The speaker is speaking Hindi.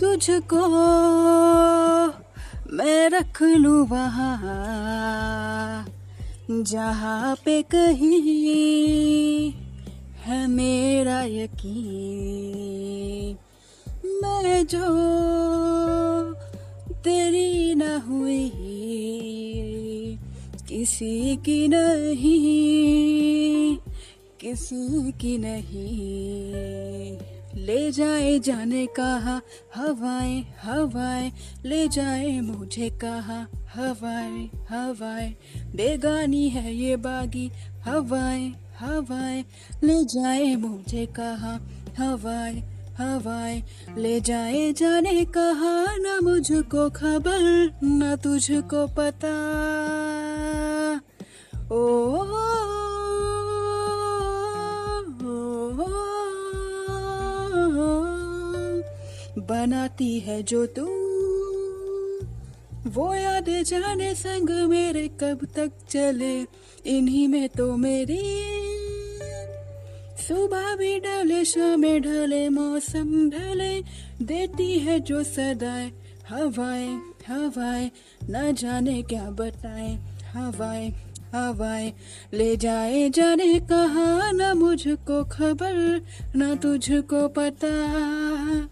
तुझको मैं रख लूँ वहाँ, जहाँ पे कहीं है मेरा यकीन। मैं जो तेरी न हुई, किसी की नहीं, किसी की नहीं। ले जाए जाने कहा, हवाएँ हवाएँ, ले जाए मुझे कहा, हवाएँ हवाएँ, बेगानी है ये बागी, हवाएँ हवाएँ, ले जाए मुझे कहा, हवाएँ हवाएँ, ले जाए जाने कहा, न मुझको खबर, न तुझको पता। बनाती है जो तू। वो याद जाने संग मेरे कब तक चले, इन्हीं में तो मेरी। सुबह भी ढले, शाम ढले, मौसम ढले, देती है जो सदाए, हवाएँ हवाएँ, न जाने क्या बताएँ, हवाएँ हवाएँ। ले जाए जाने कहा, न मुझको खबर, न तुझको पता।